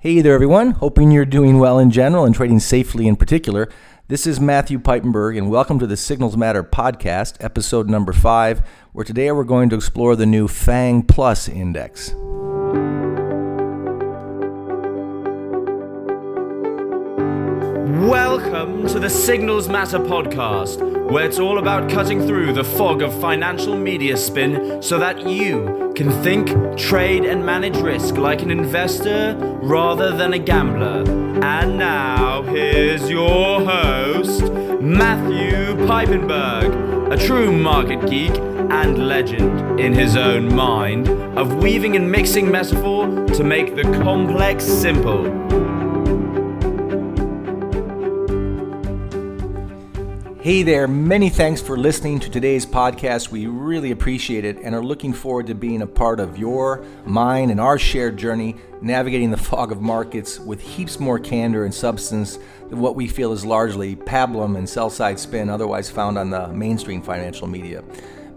Hey there, everyone. Hoping you're doing well in general and trading safely in particular. This is Matthew Piepenburg, and welcome to the Signals Matter podcast, episode number five, where today we're going to explore the new FANG Plus index. To the Signals Matter podcast, where it's all about cutting through the fog of financial media spin so that you can think, trade, and manage risk like an investor rather than a gambler. And now, here's your host, Matthew Piepenburg, a true market geek and legend in his own mind of weaving and mixing metaphor to make the complex simple. Hey there, many thanks for listening to today's podcast. We really appreciate it and are looking forward to being a part of your, mine, and our shared journey navigating the fog of markets with heaps more candor and substance than what we feel is largely pablum and sell side spin otherwise found on the mainstream financial media.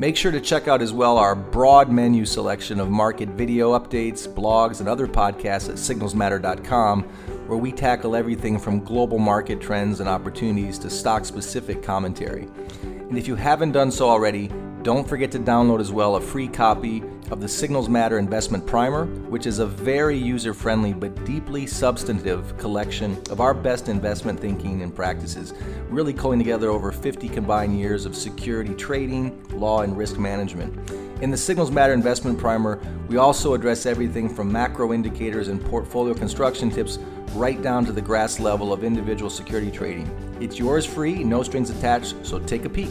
Make sure to check out as well our broad menu selection of market video updates, blogs, and other podcasts at signalsmatter.com where we tackle everything from global market trends and opportunities to stock specific commentary. And if you haven't done so already, don't forget to download as well a free copy of the Signals Matter Investment Primer, which is a very user friendly but deeply substantive collection of our best investment thinking and practices, really pulling together over 50 combined years of security trading, law, and risk management. In the Signals Matter Investment Primer, we also address everything from macro indicators and portfolio construction tips right down to the grass level of individual security trading. It's yours free, no strings attached, so take a peek.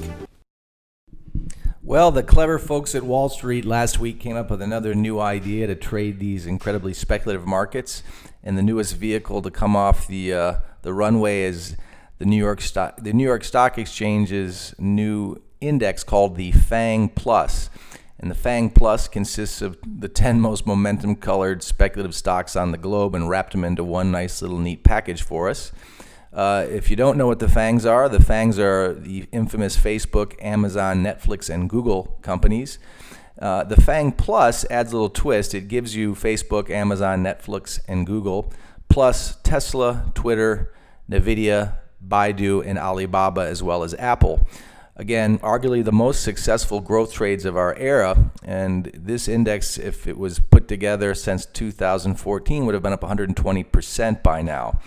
Well, the clever folks at Wall Street last week came up with another new idea to trade these incredibly speculative markets, and the newest vehicle to come off the uh, the runway is the New York Stock the New York Stock Exchange's new index called the FANG Plus. And the FANG Plus consists of the 10 most momentum colored speculative stocks on the globe and wrapped them into one nice little neat package for us. Uh, if you don't know what the FANGs are, the FANGs are the infamous Facebook, Amazon, Netflix, and Google companies. Uh, the FANG Plus adds a little twist. It gives you Facebook, Amazon, Netflix, and Google, plus Tesla, Twitter, NVIDIA, Baidu, and Alibaba, as well as Apple. Again, arguably the most successful growth trades of our era. And this index, if it was put together since 2014, would have been up 120% by now.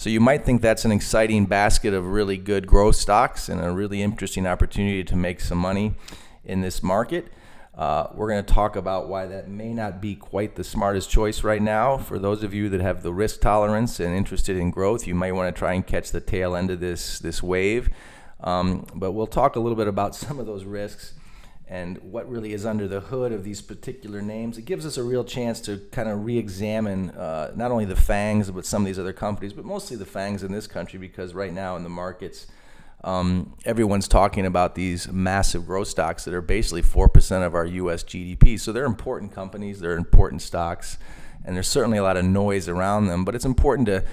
So you might think that's an exciting basket of really good growth stocks and a really interesting opportunity to make some money in this market. Uh, we're going to talk about why that may not be quite the smartest choice right now. For those of you that have the risk tolerance and interested in growth, you might want to try and catch the tail end of this this wave. Um, but we'll talk a little bit about some of those risks and what really is under the hood of these particular names. It gives us a real chance to kind of re examine uh, not only the FANGs, but some of these other companies, but mostly the FANGs in this country because right now in the markets, um, everyone's talking about these massive growth stocks that are basically 4% of our US GDP. So they're important companies, they're important stocks, and there's certainly a lot of noise around them, but it's important to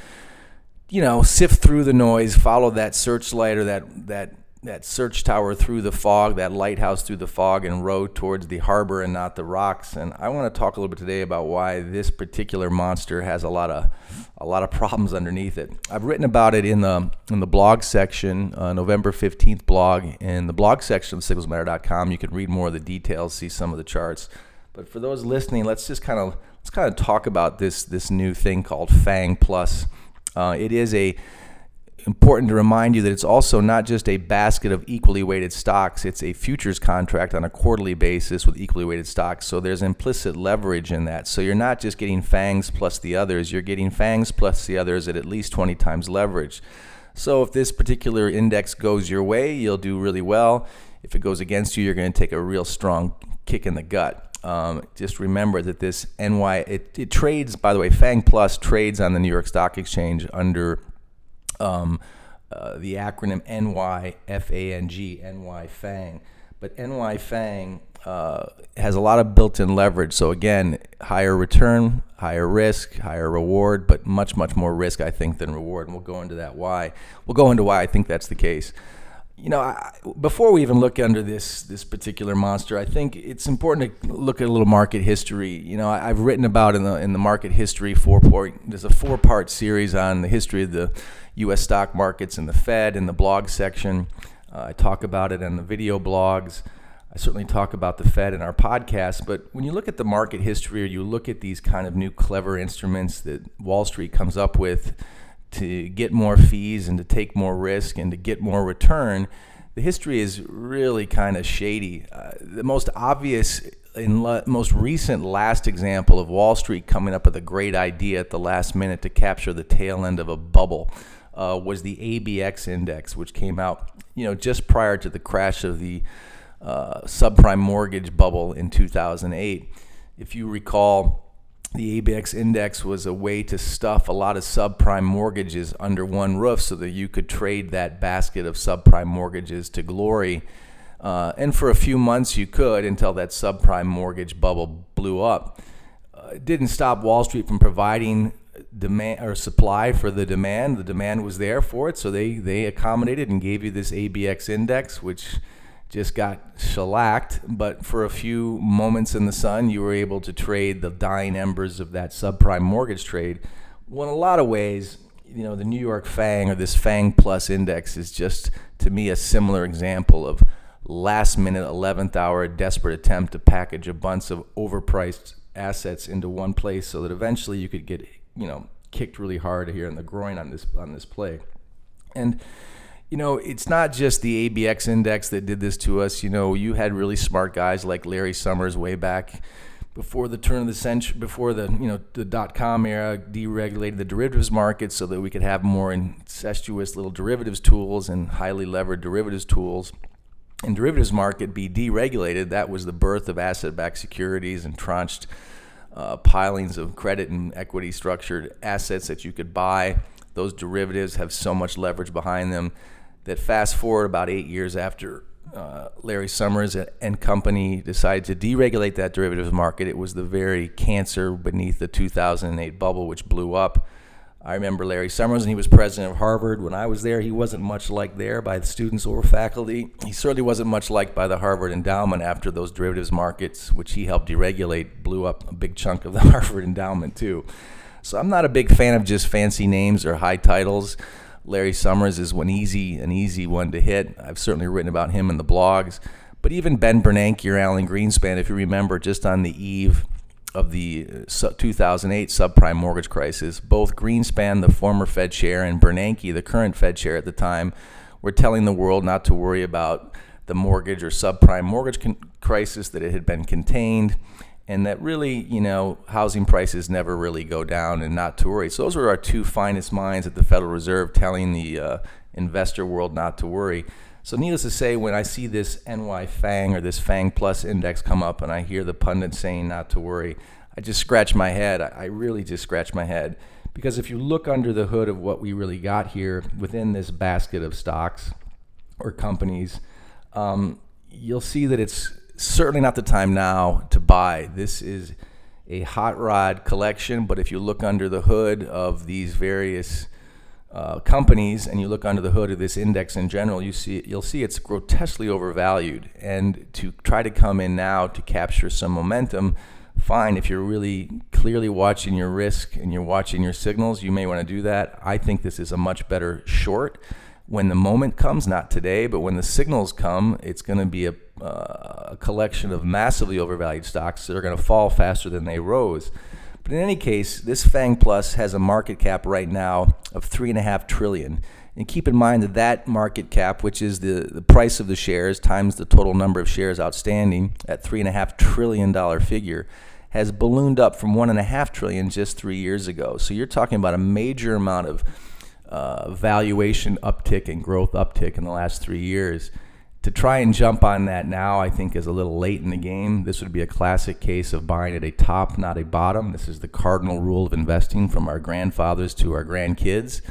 you know, sift through the noise, follow that searchlight or that that that search tower through the fog, that lighthouse through the fog, and row towards the harbor and not the rocks. And I want to talk a little bit today about why this particular monster has a lot of a lot of problems underneath it. I've written about it in the in the blog section, uh, November fifteenth blog in the blog section of signalsmatter.com. You can read more of the details, see some of the charts. But for those listening, let's just kind of let's kind of talk about this this new thing called Fang Plus. Uh, it is a important to remind you that it's also not just a basket of equally weighted stocks, it's a futures contract on a quarterly basis with equally weighted stocks. So there's implicit leverage in that. So you're not just getting FANGs plus the others, you're getting FANGs plus the others at at least 20 times leverage. So if this particular index goes your way, you'll do really well. If it goes against you, you're going to take a real strong kick in the gut. Um, just remember that this NY it, it, trades. By the way, Fang Plus trades on the New York Stock Exchange under um, uh, the acronym NYFANG, NY Fang. But NY Fang uh, has a lot of built-in leverage. So again, higher return, higher risk, higher reward, but much much more risk I think than reward. And we'll go into that why. We'll go into why I think that's the case you know, I, before we even look under this this particular monster, I think it's important to look at a little market history. You know, I, have written about in the in the market history four point. There's a four part series on the history of the U.S. stock markets and the Fed in the blog section. Uh, I talk about it in the video blogs. I certainly talk about the Fed in our podcast. But when you look at the market history, or you look at these kind of new clever instruments that Wall Street comes up with to get more fees and to take more risk and to get more return, the history is really kind of shady. Uh, the most obvious and most recent last example of Wall Street coming up with a great idea at the last minute to capture the tail end of a bubble uh, was the ABX index, which came out, you know, just prior to the crash of the uh, subprime mortgage bubble in 2008. If you recall, the ABX index was a way to stuff a lot of subprime mortgages under one roof so that you could trade that basket of subprime mortgages to glory. Uh, and for a few months you could until that subprime mortgage bubble blew up. Uh, it didn't stop Wall Street from providing demand or supply for the demand. The demand was there for it, so they, they accommodated and gave you this ABX index, which just got shellacked. But for a few moments in the sun, you were able to trade the dying embers of that subprime mortgage trade. Well, in a lot of ways, you know, the New York FANG or this FANG Plus index is just, to me, a similar example of last minute, 11th hour, desperate attempt to package a bunch of overpriced assets into one place so that eventually you could get, you know, kicked really hard here in the groin on this on this play. And you know, it's not just the ABX index that did this to us. You know, you had really smart guys like Larry Summers way back before the turn of the century, before the you know the dot com era, deregulated the derivatives market so that we could have more incestuous little derivatives tools and highly levered derivatives tools. And derivatives market be deregulated. That was the birth of asset-backed securities and tranched uh, pilings of credit and equity structured assets that you could buy. Those derivatives have so much leverage behind them that fast forward about eight years after uh, Larry Summers and company decided to deregulate that derivatives market, it was the very cancer beneath the 2008 bubble, which blew up. I remember Larry Summers, and he was president of Harvard. When I was there, he wasn't much liked there by the students or faculty. He certainly wasn't much liked by the Harvard endowment after those derivatives markets, which he helped deregulate, blew up a big chunk of the Harvard endowment, too. So I'm not a big fan of just fancy names or high titles. Larry Summers is one easy, an easy one to hit. I've certainly written about him in the blogs. But even Ben Bernanke or Alan Greenspan, if you remember, just on the eve of the uh, 2008 subprime mortgage crisis, both Greenspan, the former Fed chair, and Bernanke, the current Fed chair at the time, were telling the world not to worry about the mortgage or subprime mortgage con- crisis, that it had been contained and that really, you know, housing prices never really go down and not to worry. So those were our two finest minds at the Federal Reserve telling the uh, investor world not to worry. So needless to say, when I see this NY FANG or this FANG Plus index come up and I hear the pundits saying not to worry, I just scratch my head. I really just scratch my head. Because if you look under the hood of what we really got here within this basket of stocks or companies, um, you'll see that it's certainly not the time now to buy. This is a hot rod collection, but if you look under the hood of these various uh, companies and you look under the hood of this index in general, you see you'll see it's grotesquely overvalued. And to try to come in now to capture some momentum, fine. If you're really clearly watching your risk and you're watching your signals, you may want to do that. I think this is a much better short when the moment comes, not today, but when the signals come, it's going to be a, uh, a, collection of massively overvalued stocks that are going to fall faster than they rose. But in any case, this Fang Plus has a market cap right now of three and a half trillion. And keep in mind that that market cap, which is the, the price of the shares times the total number of shares outstanding, at three and a half trillion dollar figure, has ballooned up from one and a half trillion just three years ago. So you're talking about a major amount of uh, valuation uptick and growth uptick in the last three years. To try and jump on that now, I think, is a little late in the game. This would be a classic case of buying at a top, not a bottom. This is the cardinal rule of investing from our grandfathers to our grandkids.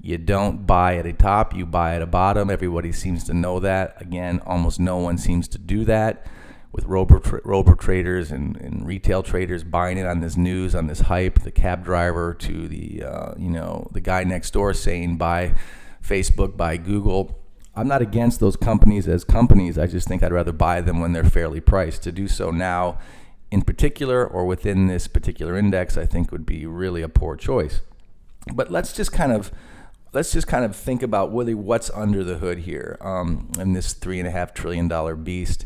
You don't buy at a top, you buy at a bottom. Everybody seems to know that. Again, almost no one seems to do that with robo, tra- robo traders and, and, retail traders buying it on this news, on this hype, the cab driver to the, uh, you know, the guy next door saying buy Facebook, buy Google. I'm not against those companies as companies. I just think I'd rather buy them when they're fairly priced. To do so now, in particular, or within this particular index, I think would be really a poor choice. But let's just kind of let's just kind of think about really what's under the hood here um, in this three and a half trillion dollar beast.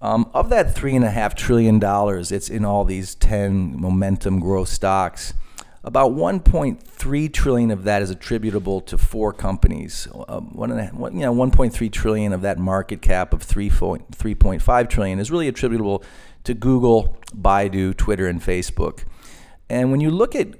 Um, of that three and a half trillion dollars, it's in all these ten momentum growth stocks. About 1.3 trillion of that is attributable to four companies. Um, a, one, you know, 1.3 trillion of that market cap of 3.5 trillion is really attributable to Google, Baidu, Twitter, and Facebook. And when you look at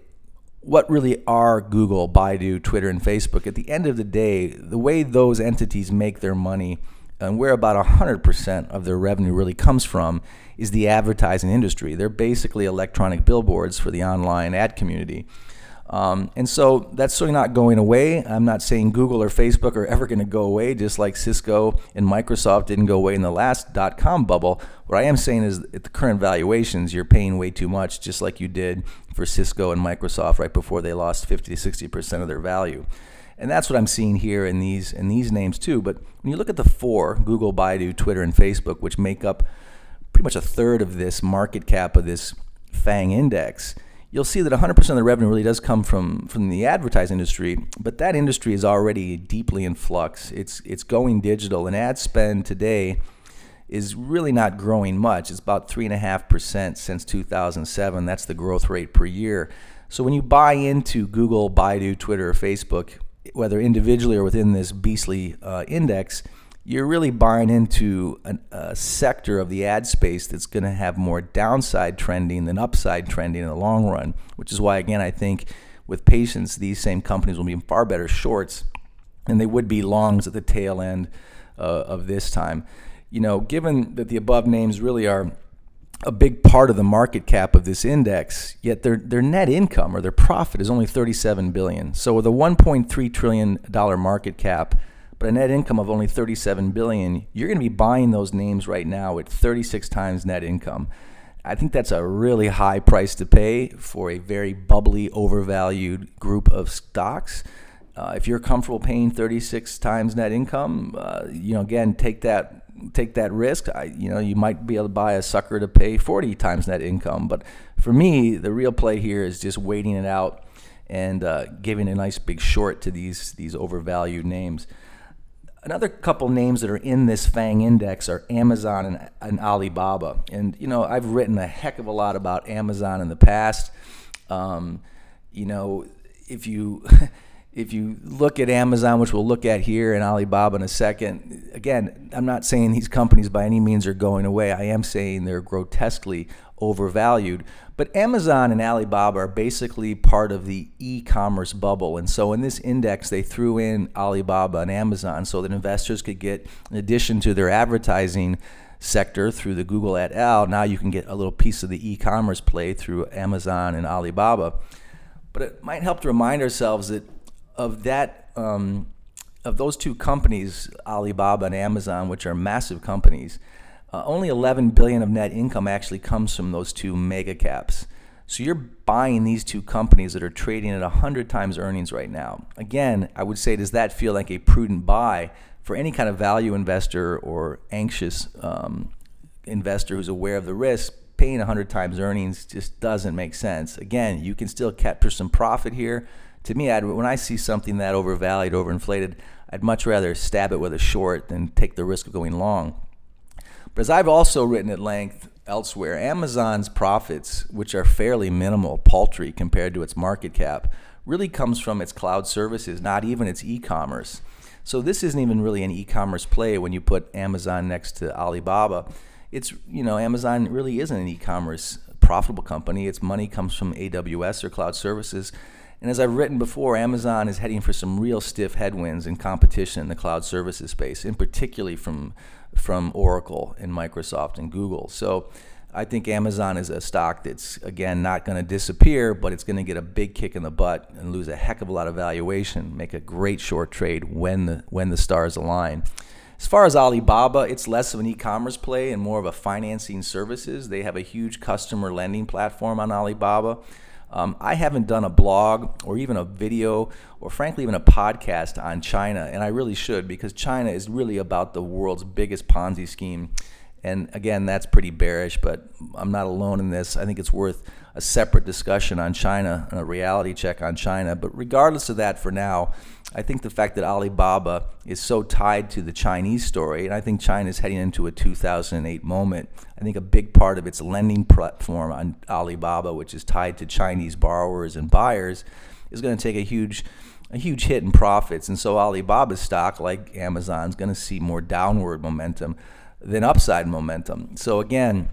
what really are Google, Baidu, Twitter, and Facebook, at the end of the day, the way those entities make their money and where about 100% of their revenue really comes from is the advertising industry. They're basically electronic billboards for the online ad community. Um, and so that's certainly not going away. I'm not saying Google or Facebook are ever going to go away, just like Cisco and Microsoft didn't go away in the last dot com bubble. What I am saying is, at the current valuations, you're paying way too much, just like you did for Cisco and Microsoft right before they lost 50 to 60% of their value. And that's what I'm seeing here in these in these names too. But when you look at the four, Google, Baidu, Twitter, and Facebook, which make up pretty much a third of this market cap of this FANG index, you'll see that 100% of the revenue really does come from, from the advertising industry, but that industry is already deeply in flux. It's, it's going digital, and ad spend today is really not growing much. It's about 3.5% since 2007. That's the growth rate per year. So when you buy into Google, Baidu, Twitter, or Facebook, whether individually or within this beastly uh, index, you're really buying into an, a sector of the ad space that's going to have more downside trending than upside trending in the long run, which is why, again, I think with patience, these same companies will be far better shorts than they would be longs at the tail end uh, of this time. You know, given that the above names really are a big part of the market cap of this index, yet their their net income or their profit is only 37 billion. So with a 1.3 trillion dollar market cap, but a net income of only 37 billion, you're going to be buying those names right now at 36 times net income. I think that's a really high price to pay for a very bubbly, overvalued group of stocks. Uh, if you're comfortable paying 36 times net income, uh, you know, again, take that take that risk. I, you know, you might be able to buy a sucker to pay 40 times net income. But for me, the real play here is just waiting it out and uh, giving a nice big short to these these overvalued names. Another couple names that are in this FANG index are Amazon and, and Alibaba. And you know, I've written a heck of a lot about Amazon in the past. Um, you know, if you if you look at Amazon, which we'll look at here, and Alibaba in a second, again, I'm not saying these companies by any means are going away. I am saying they're grotesquely overvalued. But Amazon and Alibaba are basically part of the e commerce bubble. And so in this index, they threw in Alibaba and Amazon so that investors could get, in addition to their advertising sector through the Google et al., now you can get a little piece of the e commerce play through Amazon and Alibaba. But it might help to remind ourselves that of that um, of those two companies, Alibaba and Amazon, which are massive companies, uh, only 11 billion of net income actually comes from those two mega caps. So you're buying these two companies that are trading at 100 times earnings right now. Again, I would say, does that feel like a prudent buy for any kind of value investor or anxious um, investor who's aware of the risk? Paying 100 times earnings just doesn't make sense. Again, you can still capture some profit here to me, I'd, when I see something that overvalued, overinflated, I'd much rather stab it with a short than take the risk of going long. But as I've also written at length elsewhere, Amazon's profits, which are fairly minimal, paltry compared to its market cap, really comes from its cloud services, not even its e-commerce. So this isn't even really an e-commerce play when you put Amazon next to Alibaba. It's you know Amazon really isn't an e-commerce profitable company. Its money comes from AWS or cloud services. And as I've written before, Amazon is heading for some real stiff headwinds in competition in the cloud services space, in particularly from from Oracle and Microsoft and Google. So I think Amazon is a stock that's again not going to disappear, but it's going to get a big kick in the butt and lose a heck of a lot of valuation. Make a great short trade when the when the stars align. As far as Alibaba, it's less of an e-commerce play and more of a financing services. They have a huge customer lending platform on Alibaba. Um, I haven't done a blog or even a video or frankly even a podcast on China, and I really should because China is really about the world's biggest Ponzi scheme. And again, that's pretty bearish, but I'm not alone in this. I think it's worth a separate discussion on China a reality check on China. But regardless of that, for now, I think the fact that Alibaba is so tied to the Chinese story, and I think China is heading into a 2008 moment. I think a big part of its lending platform on Alibaba, which is tied to Chinese borrowers and buyers, is going to take a huge a huge hit in profits. And so Alibaba's stock, like Amazon, is going to see more downward momentum than upside momentum. So again,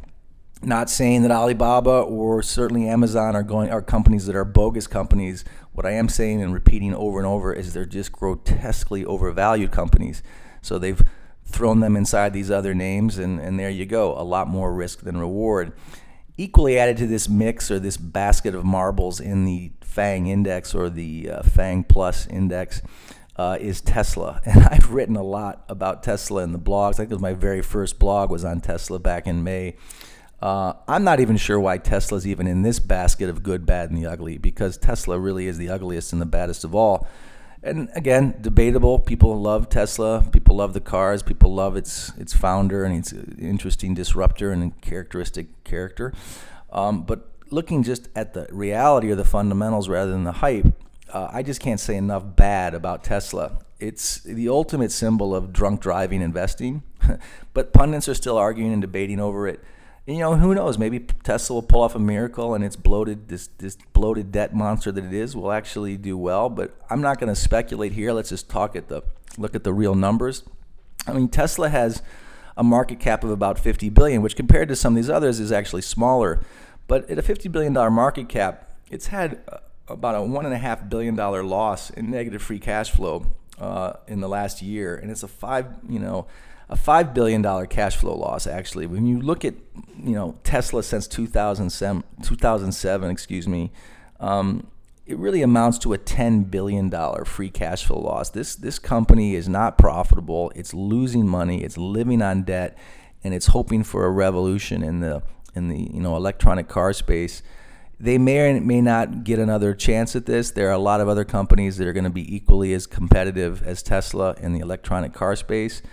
not saying that Alibaba or certainly Amazon are going are companies that are bogus companies. What I am saying and repeating over and over is they're just grotesquely overvalued companies. So they've thrown them inside these other names, and, and there you go. A lot more risk than reward. Equally added to this mix or this basket of marbles in the FANG index or the uh, FANG Plus index uh, is Tesla. And I've written a lot about Tesla in the blogs. I think it was my very first blog was on Tesla back in May. Uh, I'm not even sure why Tesla's even in this basket of good, bad, and the ugly because Tesla really is the ugliest and the baddest of all. And again, debatable. People love Tesla. People love the cars. People love its its founder and its interesting disruptor and characteristic character. Um, but looking just at the reality or the fundamentals rather than the hype, uh, I just can't say enough bad about Tesla. It's the ultimate symbol of drunk driving investing, but pundits are still arguing and debating over it. And, you know, who knows? Maybe Tesla will pull off a miracle, and its bloated this this bloated debt monster that it is will actually do well. But I'm not going to speculate here. Let's just talk at the look at the real numbers. I mean, Tesla has a market cap of about 50 billion, which compared to some of these others is actually smaller. But at a 50 billion dollar market cap, it's had about a one and a half billion dollar loss in negative free cash flow uh, in the last year, and it's a five, you know, a five billion dollar cash flow loss. Actually, when you look at, you know, Tesla since 2007, 2007 excuse me, um, it really amounts to a ten billion dollar free cash flow loss. This this company is not profitable. It's losing money. It's living on debt, and it's hoping for a revolution in the in the you know electronic car space. They may or may not get another chance at this. There are a lot of other companies that are going to be equally as competitive as Tesla in the electronic car space.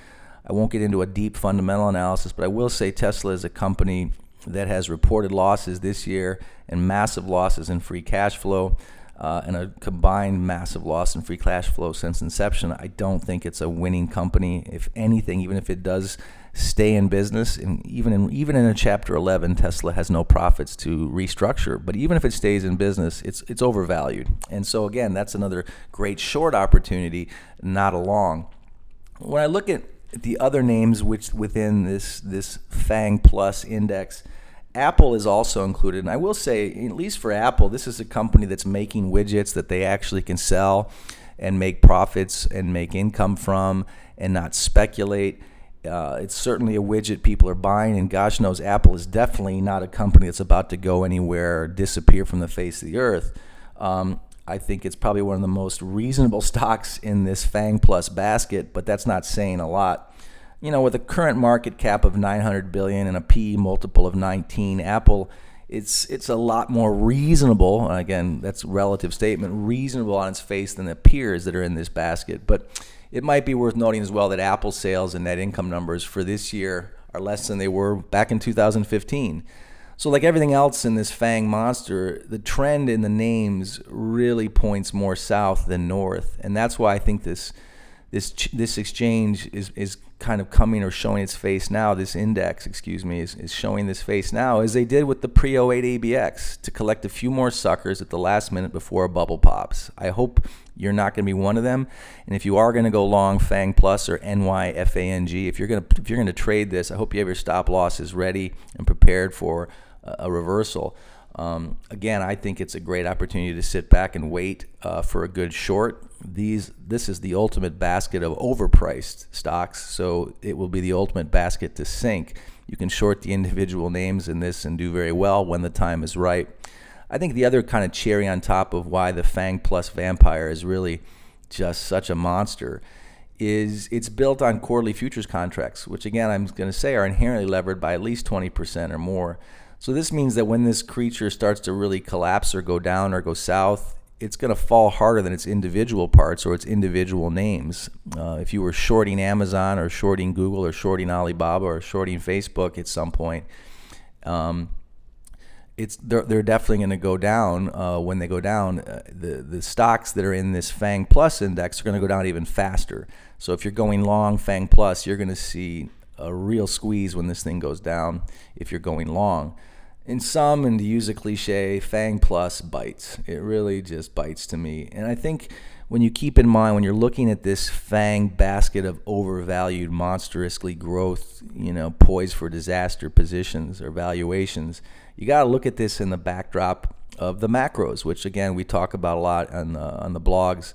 I won't get into a deep fundamental analysis, but I will say Tesla is a company that has reported losses this year and massive losses in free cash flow. Uh, and a combined massive loss in free cash flow since inception. I don't think it's a winning company. If anything, even if it does stay in business. And even in even in a Chapter 11, Tesla has no profits to restructure. But even if it stays in business, it's it's overvalued. And so again, that's another great short opportunity, not a long. When I look at the other names which within this this Fang Plus index. Apple is also included. And I will say, at least for Apple, this is a company that's making widgets that they actually can sell and make profits and make income from and not speculate. Uh, it's certainly a widget people are buying, and gosh knows Apple is definitely not a company that's about to go anywhere or disappear from the face of the earth. Um, I think it's probably one of the most reasonable stocks in this Fang Plus basket, but that's not saying a lot. You know, with a current market cap of 900 billion and a P multiple of 19, Apple it's it's a lot more reasonable. Again, that's a relative statement, reasonable on its face than the peers that are in this basket. But it might be worth noting as well that Apple sales and net income numbers for this year are less than they were back in 2015. So, like everything else in this Fang monster, the trend in the names really points more south than north, and that's why I think this this this exchange is is kind of coming or showing its face now. This index, excuse me, is, is showing this face now, as they did with the pre 08 ABX to collect a few more suckers at the last minute before a bubble pops. I hope you're not going to be one of them. And if you are going to go long Fang Plus or NYFANG, if you're going to if you're going to trade this, I hope you have your stop losses ready and prepared for a, a reversal. Um, again, I think it's a great opportunity to sit back and wait uh, for a good short. These, this is the ultimate basket of overpriced stocks, so it will be the ultimate basket to sink. You can short the individual names in this and do very well when the time is right. I think the other kind of cherry on top of why the Fang Plus Vampire is really just such a monster is it's built on quarterly futures contracts, which again I'm going to say are inherently levered by at least 20% or more. So this means that when this creature starts to really collapse or go down or go south, it's going to fall harder than its individual parts or its individual names. Uh, if you were shorting Amazon or shorting Google or shorting Alibaba or shorting Facebook at some point, um, it's they're, they're definitely going to go down. Uh, when they go down, uh, the the stocks that are in this Fang Plus index are going to go down even faster. So if you're going long Fang Plus, you're going to see a real squeeze when this thing goes down. If you're going long, in some, and to use a cliche, Fang Plus bites. It really just bites to me. And I think when you keep in mind when you're looking at this Fang basket of overvalued, monstrously growth, you know, poised for disaster positions or valuations, you got to look at this in the backdrop of the macros, which again we talk about a lot on the, on the blogs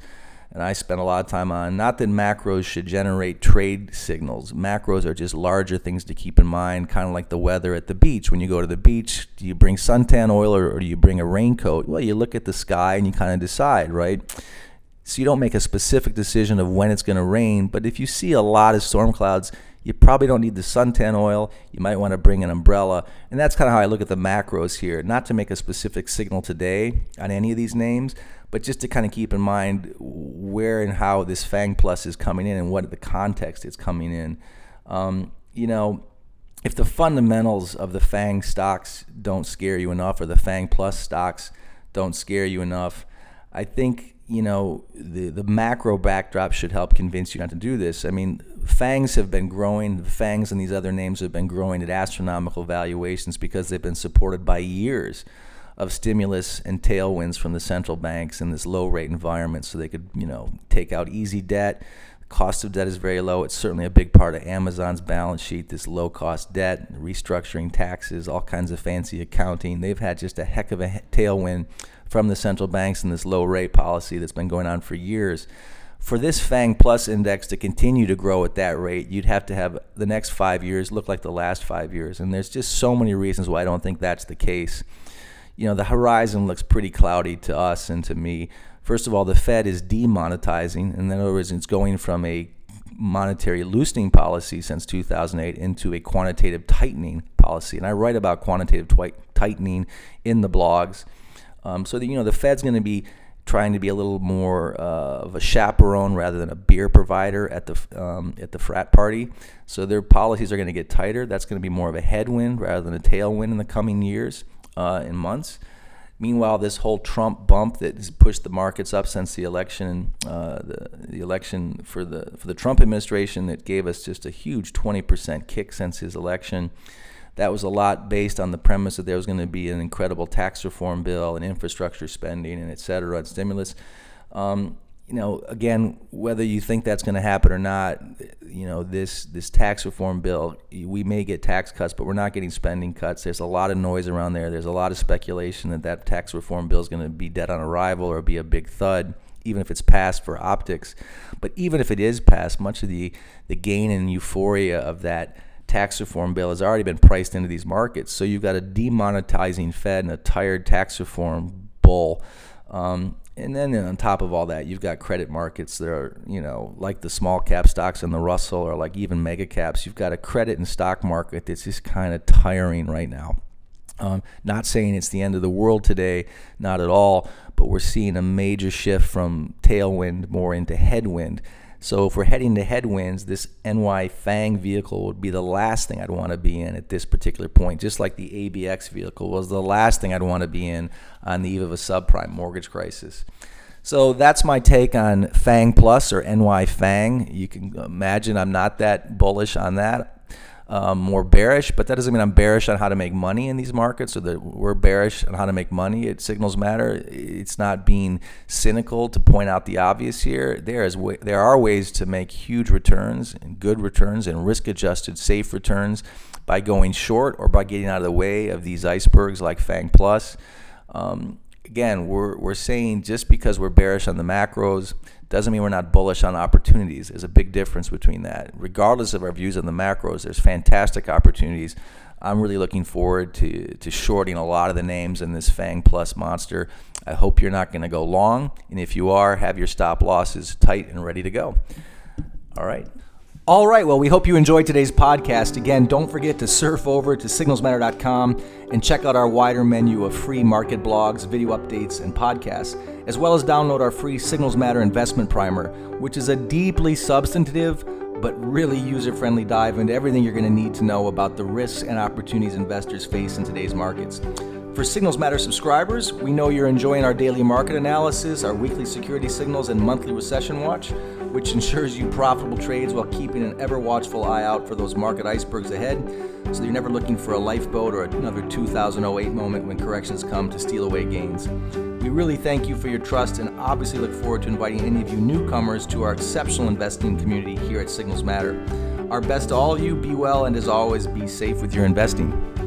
and I spend a lot of time on. Not that macros should generate trade signals. Macros are just larger things to keep in mind, kind of like the weather at the beach. When you go to the beach, do you bring suntan oil or, or do you bring a raincoat? Well, you look at the sky and you kind of decide, right? So you don't make a specific decision of when it's going to rain, but if you see a lot of storm clouds, you probably don't need the suntan oil. You might want to bring an umbrella. And that's kind of how I look at the macros here. Not to make a specific signal today on any of these names, but just to kind of keep in mind where and how this Fang Plus is coming in and what the context it's coming in. Um, you know, if the fundamentals of the Fang stocks don't scare you enough, or the Fang Plus stocks don't scare you enough, I think you know the the macro backdrop should help convince you not to do this. I mean, Fangs have been growing. Fangs and these other names have been growing at astronomical valuations because they've been supported by years of stimulus and tailwinds from the central banks in this low rate environment so they could, you know, take out easy debt. The cost of debt is very low. It's certainly a big part of Amazon's balance sheet, this low cost debt, restructuring taxes, all kinds of fancy accounting. They've had just a heck of a tailwind from the central banks and this low rate policy that's been going on for years. For this FANG Plus index to continue to grow at that rate, you'd have to have the next five years look like the last five years. And there's just so many reasons why I don't think that's the case you know, the horizon looks pretty cloudy to us and to me. First of all, the Fed is demonetizing, and in other words, it's going from a monetary loosening policy since 2008 into a quantitative tightening policy. And I write about quantitative twi- tightening in the blogs. Um, so that, you know, the Fed's going to be trying to be a little more uh, of a chaperone rather than a beer provider at the um, at the frat party. So their policies are going to get tighter. That's going to be more of a headwind rather than a tailwind in the coming years uh, in months. Meanwhile, this whole Trump bump that has pushed the markets up since the election, uh, the, the election for the for the Trump administration, that gave us just a huge 20% kick since his election. That was a lot based on the premise that there was going to be an incredible tax reform bill and infrastructure spending and et cetera and stimulus. Um, you know, again, whether you think that's going to happen or not, you know, this this tax reform bill, we may get tax cuts, but we're not getting spending cuts. There's a lot of noise around there. There's a lot of speculation that that tax reform bill is going to be dead on arrival or be a big thud, even if it's passed for optics. But even if it is passed, much of the the gain and euphoria of that tax reform bill has already been priced into these markets. So you've got a demonetizing Fed and a tired tax reform bull. Um, and then on top of all that, you've got credit markets that are, you know, like the small cap stocks in the Russell or like even mega caps. You've got a credit and stock market that's just kind of tiring right now. Um, not saying it's the end of the world today, not at all, but we're seeing a major shift from tailwind more into headwind. So if we're heading to headwinds, this NY Fang vehicle would be the last thing I'd want to be in at this particular point, just like the ABX vehicle was the last thing I'd want to be in on the eve of a subprime mortgage crisis. So that's my take on Fang Plus or NY Fang. You can imagine I'm not that bullish on that um, more bearish, but that doesn't mean I'm bearish on how to make money in these markets or that we're bearish on how to make money It Signals Matter. It's not being cynical to point out the obvious here. There is there are ways to make huge returns and good returns and risk-adjusted safe returns by going short or by getting out of the way of these icebergs like Fang Plus. Um, again, we're, we're saying just because we're bearish on the macros doesn't mean we're not bullish on opportunities. There's a big difference between that. Regardless of our views on the macros, there's fantastic opportunities. I'm really looking forward to, to shorting a lot of the names in this Fang Plus monster. I hope you're not going to go long. And if you are, have your stop losses tight and ready to go. All right. All right, well, we hope you enjoyed today's podcast. Again, don't forget to surf over to signalsmatter.com and check out our wider menu of free market blogs, video updates, and podcasts, as well as download our free Signals Matter investment primer, which is a deeply substantive but really user friendly dive into everything you're going to need to know about the risks and opportunities investors face in today's markets. For Signals Matter subscribers, we know you're enjoying our daily market analysis, our weekly security signals, and monthly recession watch which ensures you profitable trades while keeping an ever watchful eye out for those market icebergs ahead so you're never looking for a lifeboat or another 2008 moment when corrections come to steal away gains. We really thank you for your trust and obviously look forward to inviting any of you newcomers to our exceptional investing community here at Signals Matter. Our best to all of you, be well, and as always, be safe with your investing.